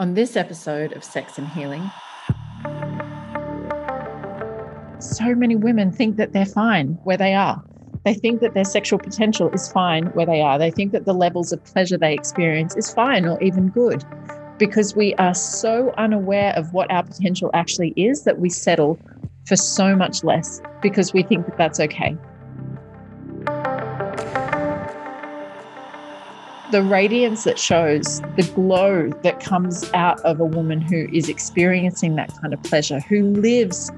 On this episode of Sex and Healing, so many women think that they're fine where they are. They think that their sexual potential is fine where they are. They think that the levels of pleasure they experience is fine or even good because we are so unaware of what our potential actually is that we settle for so much less because we think that that's okay. The radiance that shows, the glow that comes out of a woman who is experiencing that kind of pleasure, who lives,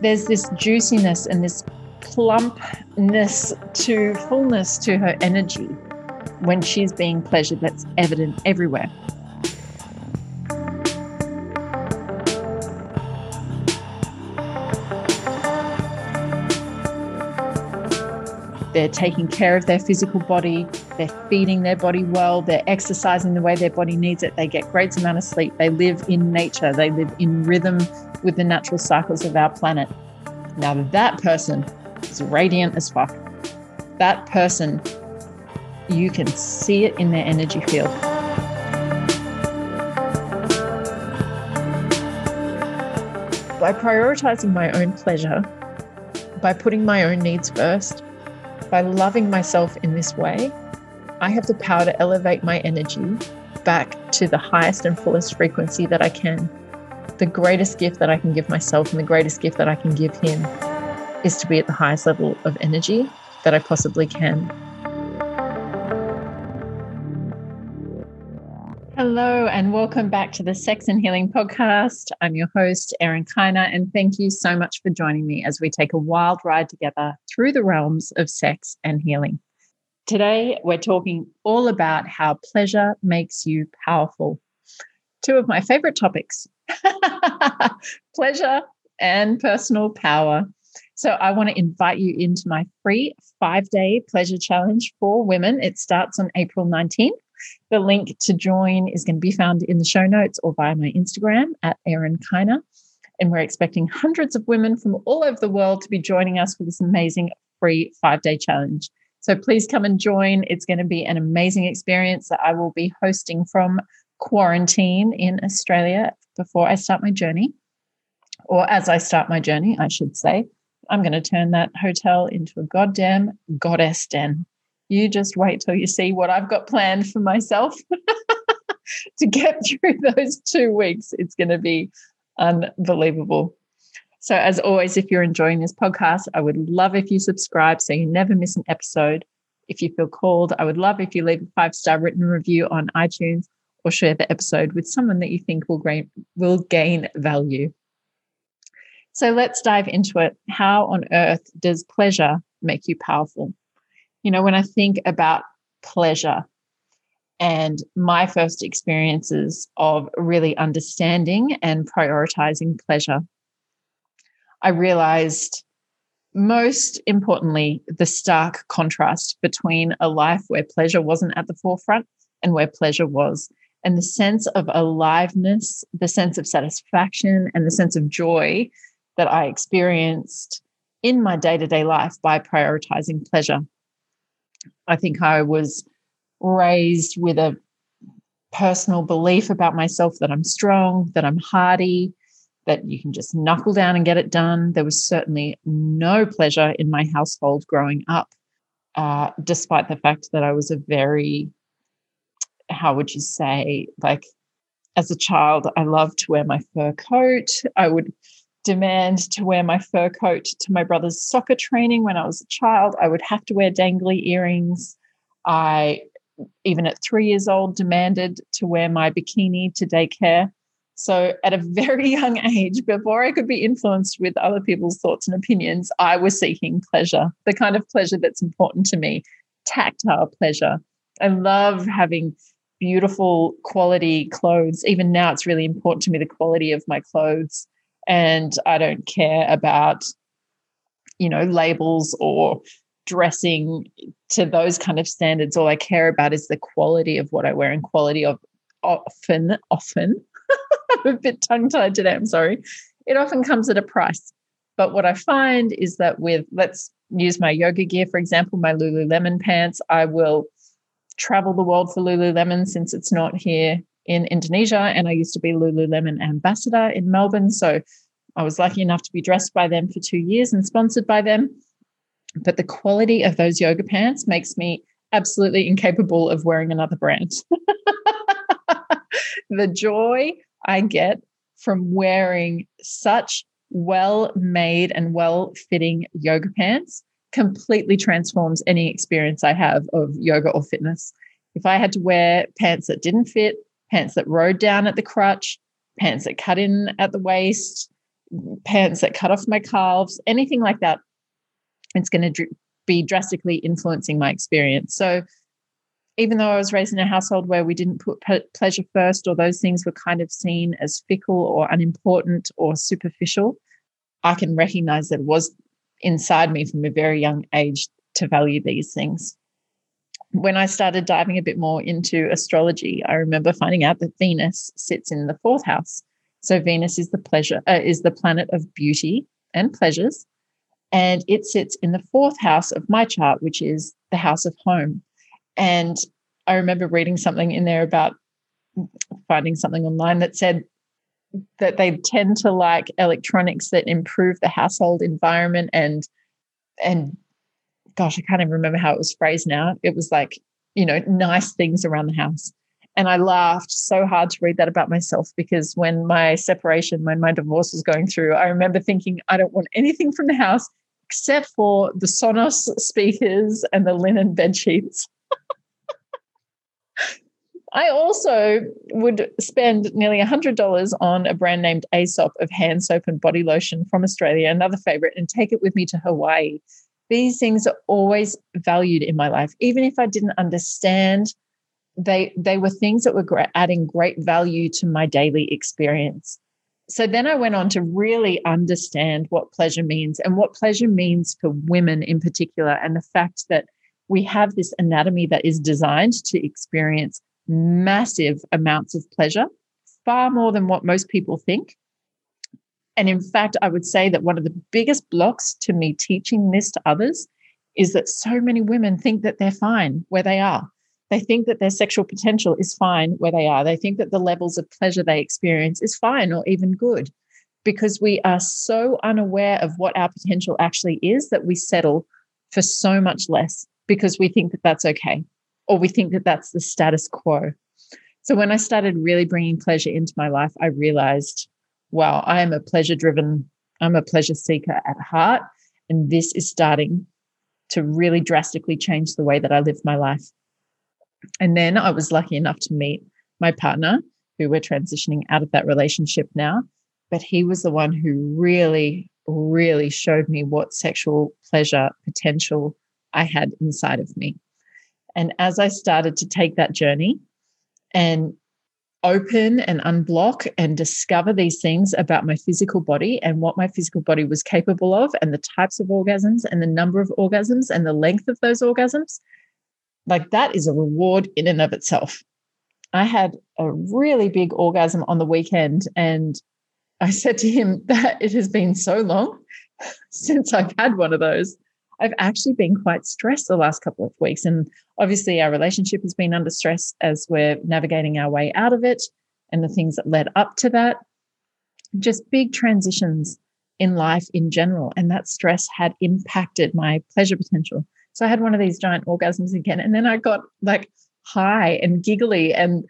there's this juiciness and this plumpness to fullness to her energy when she's being pleasured that's evident everywhere. They're taking care of their physical body. They're feeding their body well. They're exercising the way their body needs it. They get great amount of sleep. They live in nature. They live in rhythm with the natural cycles of our planet. Now, that person is radiant as fuck. That person, you can see it in their energy field. By prioritizing my own pleasure, by putting my own needs first, by loving myself in this way, I have the power to elevate my energy back to the highest and fullest frequency that I can. The greatest gift that I can give myself and the greatest gift that I can give him is to be at the highest level of energy that I possibly can. Hello, and welcome back to the Sex and Healing Podcast. I'm your host, Erin Kiner, and thank you so much for joining me as we take a wild ride together through the realms of sex and healing. Today, we're talking all about how pleasure makes you powerful. Two of my favorite topics pleasure and personal power. So, I want to invite you into my free five day pleasure challenge for women. It starts on April 19th. The link to join is going to be found in the show notes or via my Instagram at Erin Kiner. And we're expecting hundreds of women from all over the world to be joining us for this amazing free five day challenge. So please come and join. It's going to be an amazing experience that I will be hosting from quarantine in Australia before I start my journey, or as I start my journey, I should say. I'm going to turn that hotel into a goddamn goddess den. You just wait till you see what I've got planned for myself to get through those two weeks. It's going to be unbelievable. So, as always, if you're enjoying this podcast, I would love if you subscribe so you never miss an episode. If you feel called, I would love if you leave a five star written review on iTunes or share the episode with someone that you think will gain, will gain value. So, let's dive into it. How on earth does pleasure make you powerful? You know, when I think about pleasure and my first experiences of really understanding and prioritizing pleasure, I realized most importantly the stark contrast between a life where pleasure wasn't at the forefront and where pleasure was. And the sense of aliveness, the sense of satisfaction, and the sense of joy that I experienced in my day to day life by prioritizing pleasure. I think I was raised with a personal belief about myself that I'm strong, that I'm hardy, that you can just knuckle down and get it done. There was certainly no pleasure in my household growing up, uh, despite the fact that I was a very, how would you say, like as a child, I loved to wear my fur coat. I would demand to wear my fur coat to my brother's soccer training when I was a child. I would have to wear dangly earrings. I, even at three years old, demanded to wear my bikini to daycare. So, at a very young age, before I could be influenced with other people's thoughts and opinions, I was seeking pleasure, the kind of pleasure that's important to me, tactile pleasure. I love having beautiful quality clothes. Even now, it's really important to me the quality of my clothes and I don't care about, you know, labels or dressing to those kind of standards. All I care about is the quality of what I wear and quality of often, often. I'm a bit tongue tied today. I'm sorry. It often comes at a price. But what I find is that with, let's use my yoga gear, for example, my Lululemon pants, I will travel the world for Lululemon since it's not here in Indonesia, and I used to be Lululemon ambassador in Melbourne. So I was lucky enough to be dressed by them for two years and sponsored by them. But the quality of those yoga pants makes me absolutely incapable of wearing another brand. the joy I get from wearing such well made and well fitting yoga pants completely transforms any experience I have of yoga or fitness. If I had to wear pants that didn't fit, pants that rode down at the crutch, pants that cut in at the waist, pants that cut off my calves, anything like that, it's going to dr- be drastically influencing my experience. So, even though I was raised in a household where we didn't put pleasure first, or those things were kind of seen as fickle or unimportant or superficial, I can recognize that it was inside me from a very young age to value these things. When I started diving a bit more into astrology, I remember finding out that Venus sits in the fourth house. So Venus is the pleasure uh, is the planet of beauty and pleasures, and it sits in the fourth house of my chart, which is the house of home. And I remember reading something in there about finding something online that said that they tend to like electronics that improve the household environment and and gosh, I can't even remember how it was phrased now. It was like, you know, nice things around the house. And I laughed so hard to read that about myself because when my separation, when my divorce was going through, I remember thinking, I don't want anything from the house except for the Sonos speakers and the linen bed sheets. I also would spend nearly $100 on a brand named Aesop of hand soap and body lotion from Australia, another favorite, and take it with me to Hawaii. These things are always valued in my life. Even if I didn't understand, they, they were things that were adding great value to my daily experience. So then I went on to really understand what pleasure means and what pleasure means for women in particular, and the fact that we have this anatomy that is designed to experience massive amounts of pleasure, far more than what most people think. And in fact, I would say that one of the biggest blocks to me teaching this to others is that so many women think that they're fine where they are. They think that their sexual potential is fine where they are. They think that the levels of pleasure they experience is fine or even good because we are so unaware of what our potential actually is that we settle for so much less because we think that that's okay or we think that that's the status quo. So when I started really bringing pleasure into my life, I realized, wow, I am a pleasure driven, I'm a pleasure seeker at heart. And this is starting to really drastically change the way that I live my life. And then I was lucky enough to meet my partner, who we're transitioning out of that relationship now. But he was the one who really, really showed me what sexual pleasure potential I had inside of me. And as I started to take that journey and open and unblock and discover these things about my physical body and what my physical body was capable of, and the types of orgasms and the number of orgasms and the length of those orgasms, like that is a reward in and of itself. I had a really big orgasm on the weekend, and I said to him that it has been so long since I've had one of those. I've actually been quite stressed the last couple of weeks. And obviously, our relationship has been under stress as we're navigating our way out of it and the things that led up to that. Just big transitions in life in general. And that stress had impacted my pleasure potential. So I had one of these giant orgasms again. And then I got like high and giggly and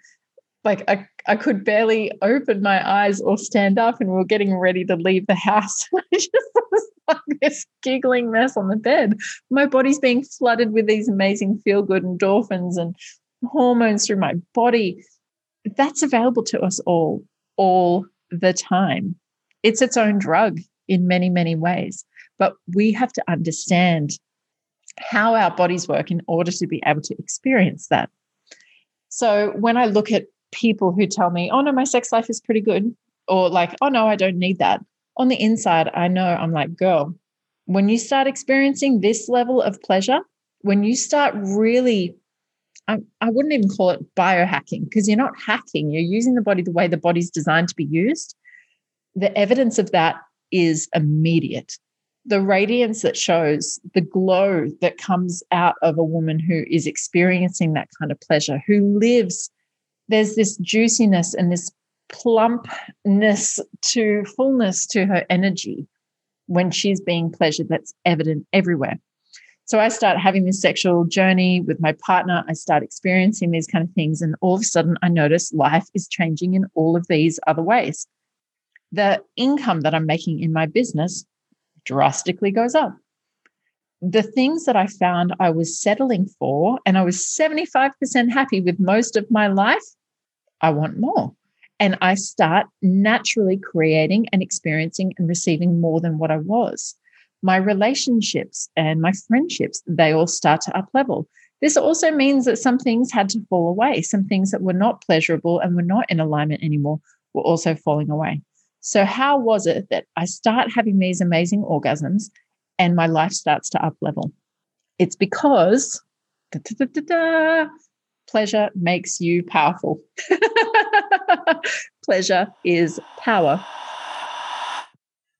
like I, I could barely open my eyes or stand up and we were getting ready to leave the house. I just was this giggling mess on the bed. My body's being flooded with these amazing feel good endorphins and hormones through my body. That's available to us all, all the time. It's its own drug in many, many ways. But we have to understand how our bodies work in order to be able to experience that. So when I look at people who tell me, oh no, my sex life is pretty good, or like, oh no, I don't need that. On the inside, I know I'm like, girl, when you start experiencing this level of pleasure, when you start really, I, I wouldn't even call it biohacking because you're not hacking, you're using the body the way the body's designed to be used. The evidence of that is immediate. The radiance that shows the glow that comes out of a woman who is experiencing that kind of pleasure, who lives there's this juiciness and this plumpness to fullness to her energy when she's being pleasured that's evident everywhere. So I start having this sexual journey with my partner. I start experiencing these kind of things. And all of a sudden, I notice life is changing in all of these other ways. The income that I'm making in my business drastically goes up. The things that I found I was settling for, and I was 75% happy with most of my life, I want more. And I start naturally creating and experiencing and receiving more than what I was. My relationships and my friendships, they all start to up level. This also means that some things had to fall away. Some things that were not pleasurable and were not in alignment anymore were also falling away. So, how was it that I start having these amazing orgasms and my life starts to up level? It's because da, da, da, pleasure makes you powerful. pleasure is power.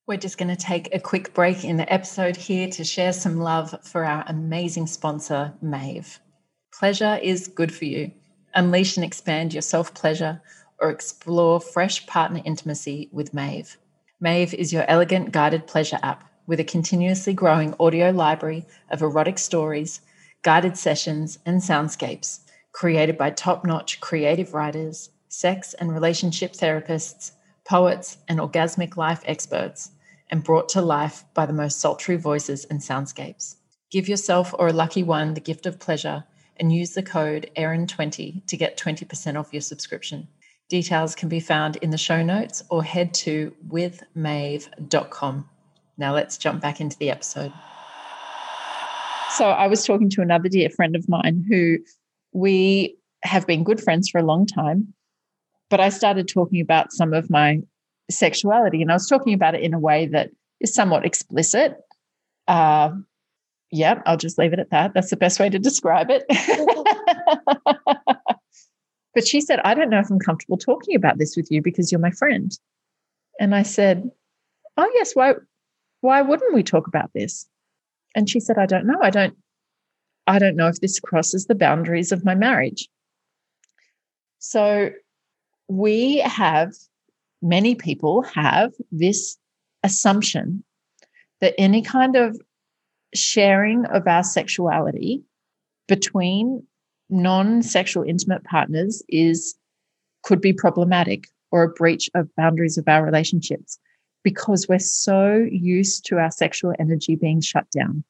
We're just going to take a quick break in the episode here to share some love for our amazing sponsor, Maeve. Pleasure is good for you. Unleash and expand your self pleasure or explore fresh partner intimacy with Maeve. Maeve is your elegant guided pleasure app with a continuously growing audio library of erotic stories, guided sessions, and soundscapes created by top notch creative writers, sex and relationship therapists, poets, and orgasmic life experts, and brought to life by the most sultry voices and soundscapes. Give yourself or a lucky one the gift of pleasure and use the code ERIN20 to get 20% off your subscription. Details can be found in the show notes or head to withmaeve.com. Now let's jump back into the episode. So I was talking to another dear friend of mine who we have been good friends for a long time. But I started talking about some of my sexuality, and I was talking about it in a way that is somewhat explicit. Uh, yeah, I'll just leave it at that. That's the best way to describe it. but she said, I don't know if I'm comfortable talking about this with you because you're my friend. And I said, Oh, yes, why why wouldn't we talk about this? And she said, I don't know. I don't I don't know if this crosses the boundaries of my marriage. So we have, many people have this assumption that any kind of sharing of our sexuality between non-sexual intimate partners is could be problematic or a breach of boundaries of our relationships because we're so used to our sexual energy being shut down.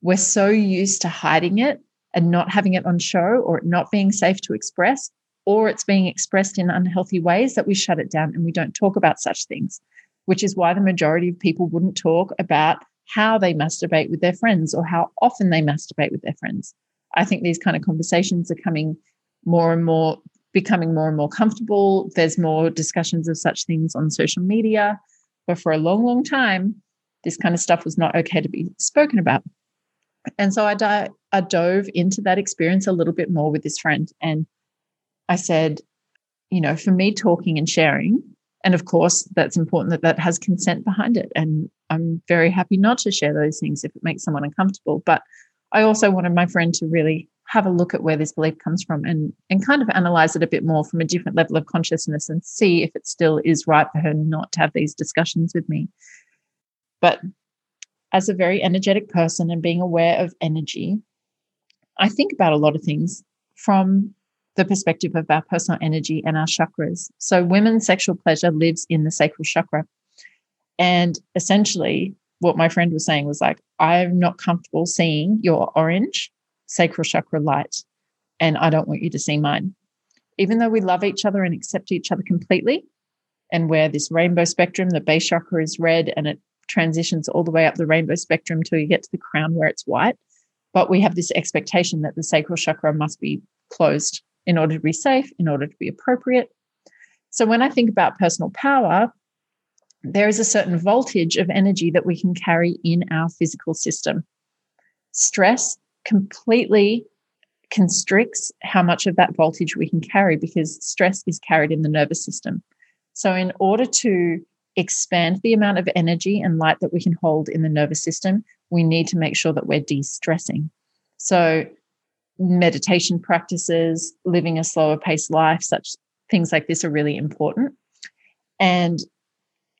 We're so used to hiding it and not having it on show or not being safe to express or it's being expressed in unhealthy ways that we shut it down and we don't talk about such things which is why the majority of people wouldn't talk about how they masturbate with their friends or how often they masturbate with their friends i think these kind of conversations are coming more and more becoming more and more comfortable there's more discussions of such things on social media but for a long long time this kind of stuff was not okay to be spoken about and so I, di- I dove into that experience a little bit more with this friend. And I said, you know, for me, talking and sharing, and of course, that's important that that has consent behind it. And I'm very happy not to share those things if it makes someone uncomfortable. But I also wanted my friend to really have a look at where this belief comes from and, and kind of analyze it a bit more from a different level of consciousness and see if it still is right for her not to have these discussions with me. But as a very energetic person and being aware of energy, I think about a lot of things from the perspective of our personal energy and our chakras. So, women's sexual pleasure lives in the sacral chakra. And essentially, what my friend was saying was like, I'm not comfortable seeing your orange sacral chakra light, and I don't want you to see mine. Even though we love each other and accept each other completely, and where this rainbow spectrum, the base chakra is red and it transitions all the way up the rainbow spectrum till you get to the crown where it's white. But we have this expectation that the sacral chakra must be closed in order to be safe, in order to be appropriate. So when I think about personal power, there is a certain voltage of energy that we can carry in our physical system. Stress completely constricts how much of that voltage we can carry because stress is carried in the nervous system. So, in order to expand the amount of energy and light that we can hold in the nervous system, we need to make sure that we're de stressing. So, meditation practices, living a slower paced life, such things like this are really important. And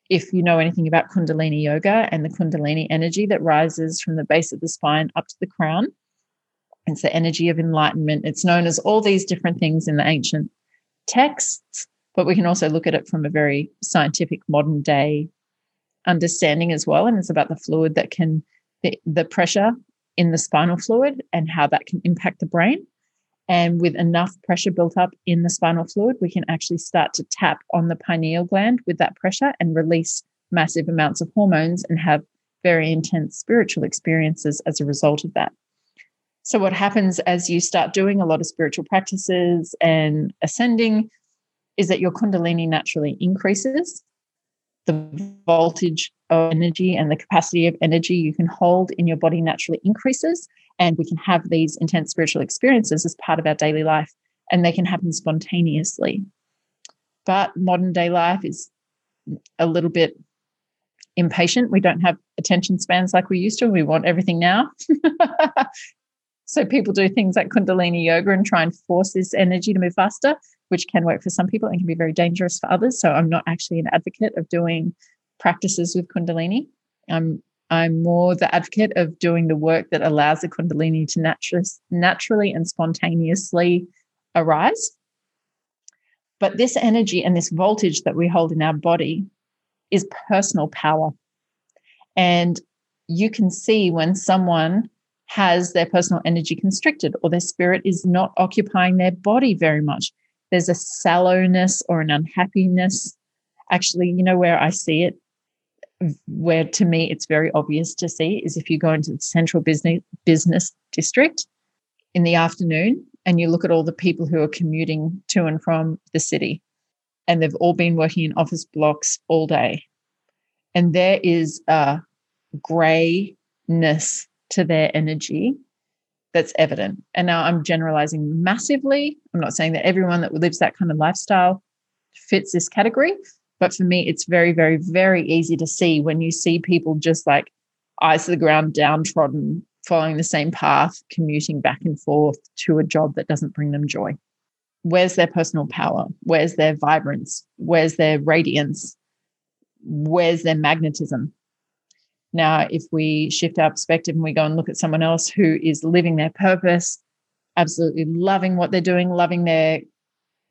if you know anything about Kundalini yoga and the Kundalini energy that rises from the base of the spine up to the crown, it's the energy of enlightenment. It's known as all these different things in the ancient texts, but we can also look at it from a very scientific modern day understanding as well. And it's about the fluid that can, the, the pressure in the spinal fluid and how that can impact the brain. And with enough pressure built up in the spinal fluid, we can actually start to tap on the pineal gland with that pressure and release massive amounts of hormones and have very intense spiritual experiences as a result of that. So, what happens as you start doing a lot of spiritual practices and ascending is that your Kundalini naturally increases the voltage of energy and the capacity of energy you can hold in your body naturally increases. And we can have these intense spiritual experiences as part of our daily life, and they can happen spontaneously. But modern day life is a little bit impatient. We don't have attention spans like we used to. We want everything now. so people do things like Kundalini yoga and try and force this energy to move faster which can work for some people and can be very dangerous for others. So I'm not actually an advocate of doing practices with Kundalini. I'm I'm more the advocate of doing the work that allows the Kundalini to natu- naturally and spontaneously arise. But this energy and this voltage that we hold in our body is personal power. And you can see when someone has their personal energy constricted or their spirit is not occupying their body very much there's a sallowness or an unhappiness. Actually, you know where I see it, where to me it's very obvious to see is if you go into the central business business district in the afternoon and you look at all the people who are commuting to and from the city and they've all been working in office blocks all day. And there is a grayness to their energy that's evident. And now I'm generalizing massively. I'm not saying that everyone that lives that kind of lifestyle fits this category, but for me, it's very, very, very easy to see when you see people just like eyes to the ground, downtrodden, following the same path, commuting back and forth to a job that doesn't bring them joy. Where's their personal power? Where's their vibrance? Where's their radiance? Where's their magnetism? Now, if we shift our perspective and we go and look at someone else who is living their purpose, absolutely loving what they're doing, loving their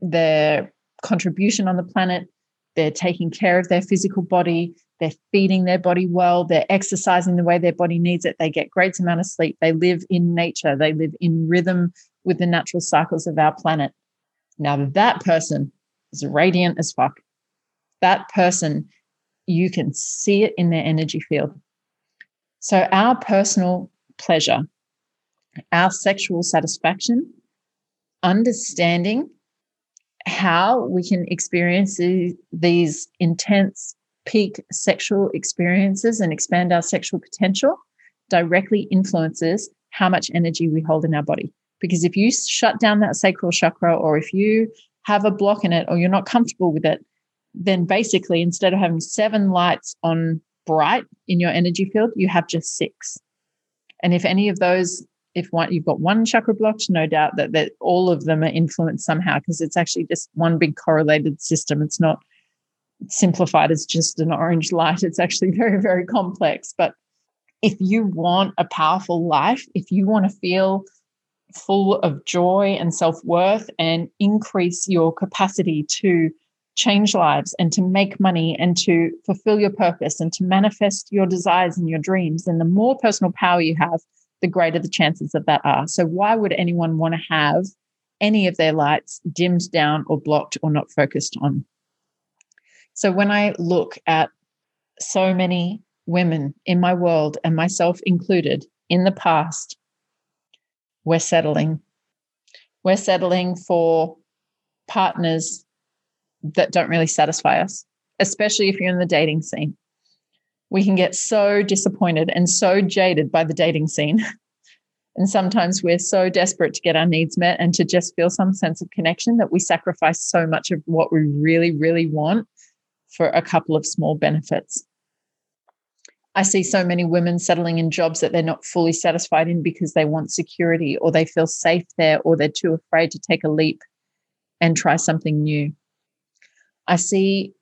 their contribution on the planet, they're taking care of their physical body, they're feeding their body well, they're exercising the way their body needs it, they get great amount of sleep, they live in nature, they live in rhythm with the natural cycles of our planet. Now that person is radiant as fuck. That person, you can see it in their energy field. So, our personal pleasure, our sexual satisfaction, understanding how we can experience these intense peak sexual experiences and expand our sexual potential directly influences how much energy we hold in our body. Because if you shut down that sacral chakra, or if you have a block in it, or you're not comfortable with it, then basically instead of having seven lights on bright in your energy field, you have just six. And if any of those, if one you've got one chakra blocked, no doubt that, that all of them are influenced somehow because it's actually just one big correlated system. It's not simplified as just an orange light. It's actually very, very complex. But if you want a powerful life, if you want to feel full of joy and self worth and increase your capacity to change lives and to make money and to fulfill your purpose and to manifest your desires and your dreams, And the more personal power you have, the greater the chances of that are. So, why would anyone want to have any of their lights dimmed down or blocked or not focused on? So, when I look at so many women in my world and myself included in the past, we're settling. We're settling for partners that don't really satisfy us, especially if you're in the dating scene. We can get so disappointed and so jaded by the dating scene. And sometimes we're so desperate to get our needs met and to just feel some sense of connection that we sacrifice so much of what we really, really want for a couple of small benefits. I see so many women settling in jobs that they're not fully satisfied in because they want security or they feel safe there or they're too afraid to take a leap and try something new. I see,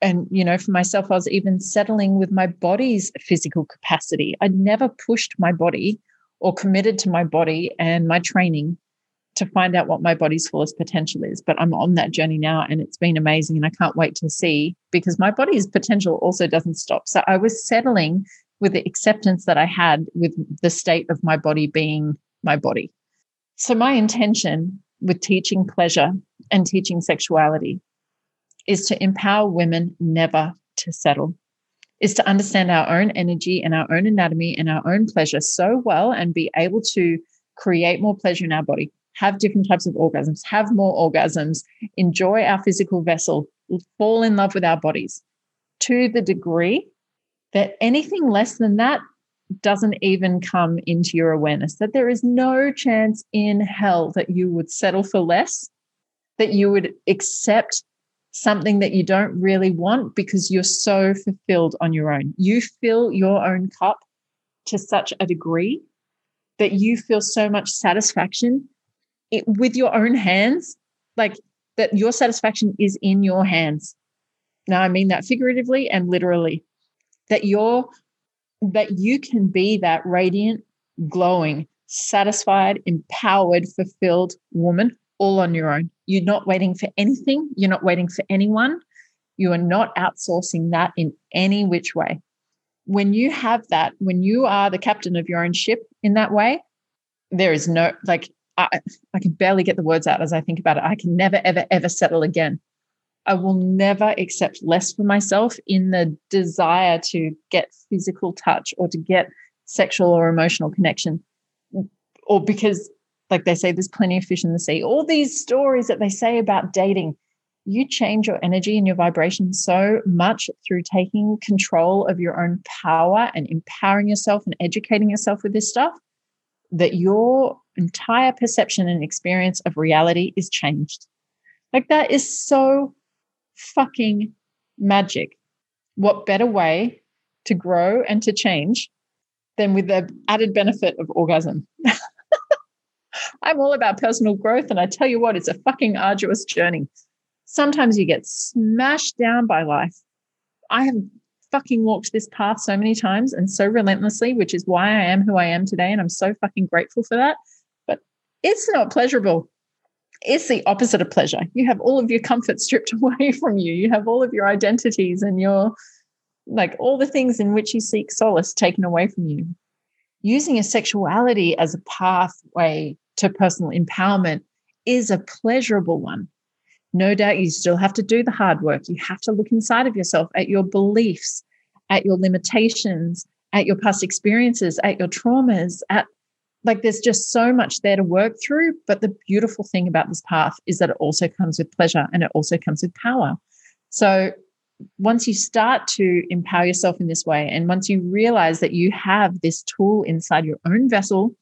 and you know, for myself, I was even settling with my body's physical capacity. I'd never pushed my body or committed to my body and my training to find out what my body's fullest potential is. But I'm on that journey now and it's been amazing. And I can't wait to see because my body's potential also doesn't stop. So I was settling with the acceptance that I had with the state of my body being my body. So my intention with teaching pleasure and teaching sexuality is to empower women never to settle is to understand our own energy and our own anatomy and our own pleasure so well and be able to create more pleasure in our body have different types of orgasms, have more orgasms, enjoy our physical vessel, fall in love with our bodies to the degree that anything less than that doesn't even come into your awareness, that there is no chance in hell that you would settle for less, that you would accept something that you don't really want because you're so fulfilled on your own. You fill your own cup to such a degree that you feel so much satisfaction it, with your own hands, like that your satisfaction is in your hands. Now, I mean that figuratively and literally, that you're that you can be that radiant, glowing, satisfied, empowered, fulfilled woman all on your own. You're not waiting for anything, you're not waiting for anyone. You are not outsourcing that in any which way. When you have that, when you are the captain of your own ship in that way, there is no like I, I can barely get the words out as I think about it. I can never, ever, ever settle again. I will never accept less for myself in the desire to get physical touch or to get sexual or emotional connection. Or because, like they say, there's plenty of fish in the sea. All these stories that they say about dating, you change your energy and your vibration so much through taking control of your own power and empowering yourself and educating yourself with this stuff that your entire perception and experience of reality is changed. Like that is so fucking magic. What better way to grow and to change than with the added benefit of orgasm? I'm all about personal growth. And I tell you what, it's a fucking arduous journey. Sometimes you get smashed down by life. I have fucking walked this path so many times and so relentlessly, which is why I am who I am today. And I'm so fucking grateful for that. But it's not pleasurable. It's the opposite of pleasure. You have all of your comfort stripped away from you. You have all of your identities and your, like, all the things in which you seek solace taken away from you. Using your sexuality as a pathway to personal empowerment is a pleasurable one. No doubt you still have to do the hard work. You have to look inside of yourself at your beliefs, at your limitations, at your past experiences, at your traumas, at like there's just so much there to work through. But the beautiful thing about this path is that it also comes with pleasure and it also comes with power. So once you start to empower yourself in this way, and once you realize that you have this tool inside your own vessel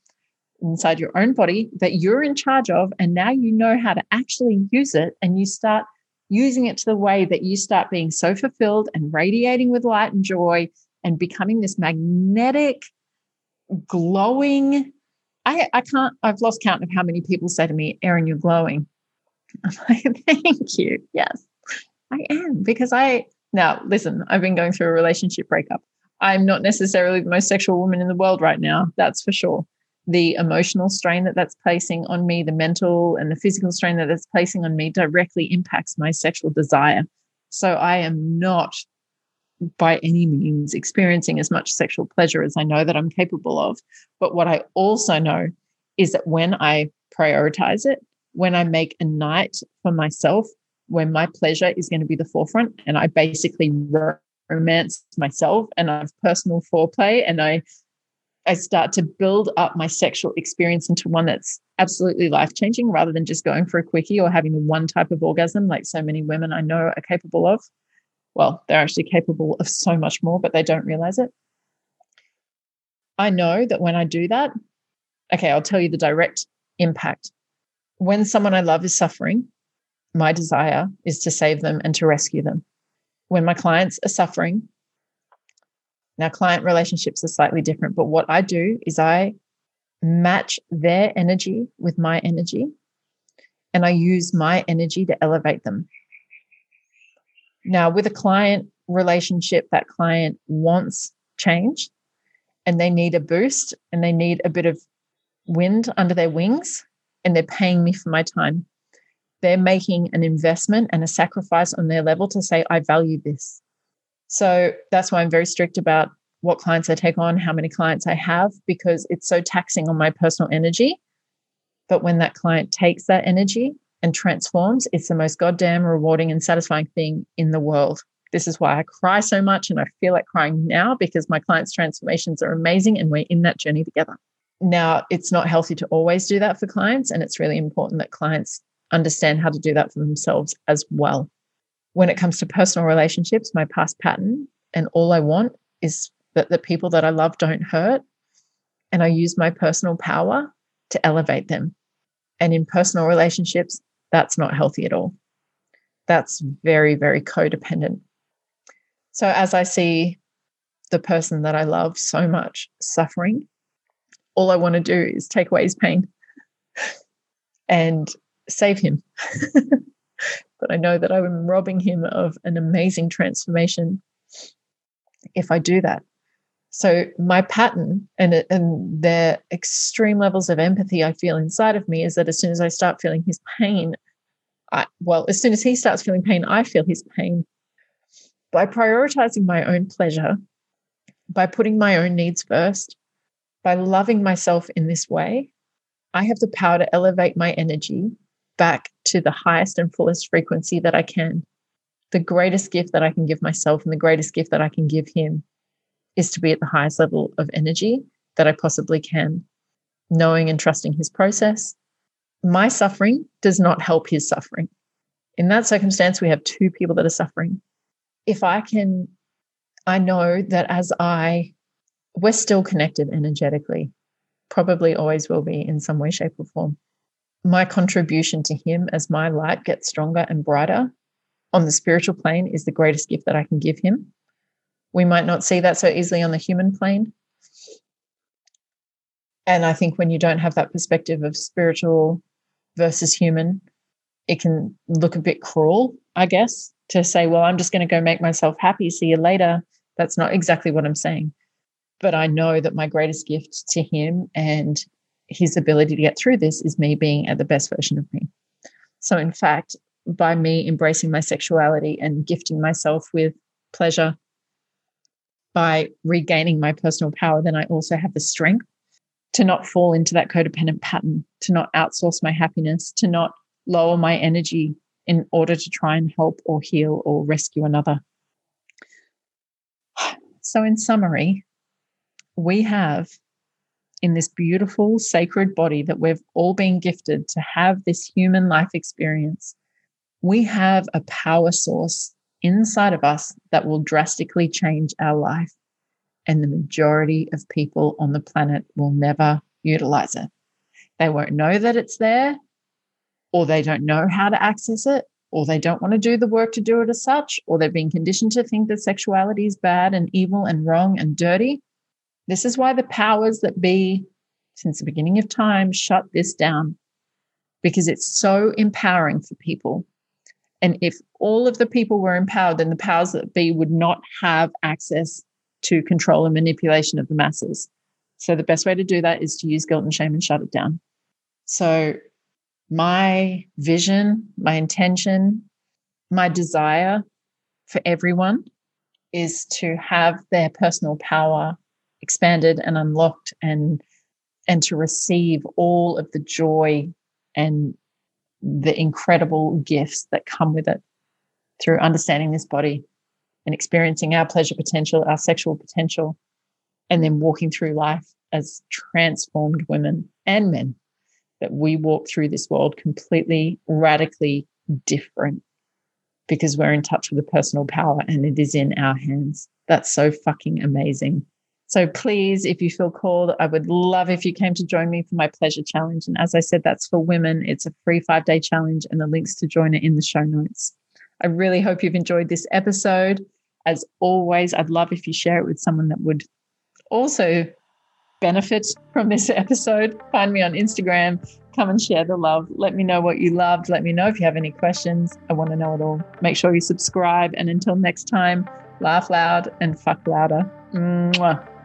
inside your own body that you're in charge of. And now you know how to actually use it and you start using it to the way that you start being so fulfilled and radiating with light and joy and becoming this magnetic, glowing. I, I can't, I've lost count of how many people say to me, Erin, you're glowing. I'm like, thank you. Yes, I am because I, now listen, I've been going through a relationship breakup. I'm not necessarily the most sexual woman in the world right now, that's for sure the emotional strain that that's placing on me, the mental and the physical strain that that's placing on me directly impacts my sexual desire. So I am not by any means experiencing as much sexual pleasure as I know that I'm capable of. But what I also know is that when I prioritize it, when I make a night for myself, when my pleasure is going to be the forefront, and I basically romance myself and I have personal foreplay and I I start to build up my sexual experience into one that's absolutely life changing rather than just going for a quickie or having one type of orgasm like so many women I know are capable of. Well, they're actually capable of so much more, but they don't realize it. I know that when I do that, okay, I'll tell you the direct impact. When someone I love is suffering, my desire is to save them and to rescue them. When my clients are suffering, Now, client relationships are slightly different, but what I do is I match their energy with my energy and I use my energy to elevate them. Now, with a client relationship, that client wants change and they need a boost and they need a bit of wind under their wings and they're paying me for my time. They're making an investment and a sacrifice on their level to say, I value this. So that's why I'm very strict about what clients I take on, how many clients I have, because it's so taxing on my personal energy. But when that client takes that energy and transforms, it's the most goddamn rewarding and satisfying thing in the world. This is why I cry so much and I feel like crying now because my clients' transformations are amazing and we're in that journey together. Now, it's not healthy to always do that for clients, and it's really important that clients understand how to do that for themselves as well. When it comes to personal relationships, my past pattern and all I want is that the people that I love don't hurt. And I use my personal power to elevate them. And in personal relationships, that's not healthy at all. That's very, very codependent. So as I see the person that I love so much suffering, all I want to do is take away his pain and save him. but I know that I'm robbing him of an amazing transformation if I do that. So my pattern and and the extreme levels of empathy I feel inside of me is that as soon as I start feeling his pain, I well, as soon as he starts feeling pain, I feel his pain. By prioritizing my own pleasure, by putting my own needs first, by loving myself in this way, I have the power to elevate my energy back to the highest and fullest frequency that I can. The greatest gift that I can give myself and the greatest gift that I can give him is to be at the highest level of energy that I possibly can, knowing and trusting his process. My suffering does not help his suffering. In that circumstance, we have two people that are suffering. If I can, I know that as I, we're still connected energetically, probably always will be in some way, shape, or form. My contribution to him as my light gets stronger and brighter on the spiritual plane is the greatest gift that I can give him we might not see that so easily on the human plane. And I think when you don't have that perspective of spiritual versus human, it can look a bit cruel, I guess, to say, well, I'm just going to go make myself happy. See you later. That's not exactly what I'm saying. But I know that my greatest gift to him and his ability to get through this is me being at the best version of me. So, in fact, by me embracing my sexuality and gifting myself with pleasure by regaining my personal power, then I also have the strength to not fall into that codependent pattern, to not outsource my happiness, to not lower my energy in order to try and help or heal or rescue another. So, in summary, we have in this beautiful sacred body that we've all been gifted to have this human life experience, we have a power source inside of us that will drastically change our life. And the majority of people on the planet will never utilize it. They won't know that it's there, or they don't know how to access it, or they don't want to do the work to do it as such, or they've been conditioned to think that sexuality is bad and evil and wrong and dirty. This is why the powers that be, since the beginning of time, shut this down because it's so empowering for people and if all of the people were empowered, then the powers that be would not have access to control and manipulation of the masses. So the best way to do that is to use guilt and shame and shut it down. So my vision, my intention, my desire for everyone is to have their personal power expanded and unlocked and and to receive all of the joy and the incredible gifts that come with it through understanding this body and experiencing our pleasure potential, our sexual potential, and then walking through life as transformed women and men. That we walk through this world completely, radically different because we're in touch with the personal power and it is in our hands. That's so fucking amazing. So please, if you feel called, I would love if you came to join me for my pleasure challenge. And as I said, that's for women. It's a free five day challenge, and the links to join it in the show notes. I really hope you've enjoyed this episode. As always, I'd love if you share it with someone that would also benefit from this episode. Find me on Instagram. Come and share the love. Let me know what you loved. Let me know if you have any questions. I want to know it all. Make sure you subscribe. And until next time, laugh loud and fuck louder. Mwah.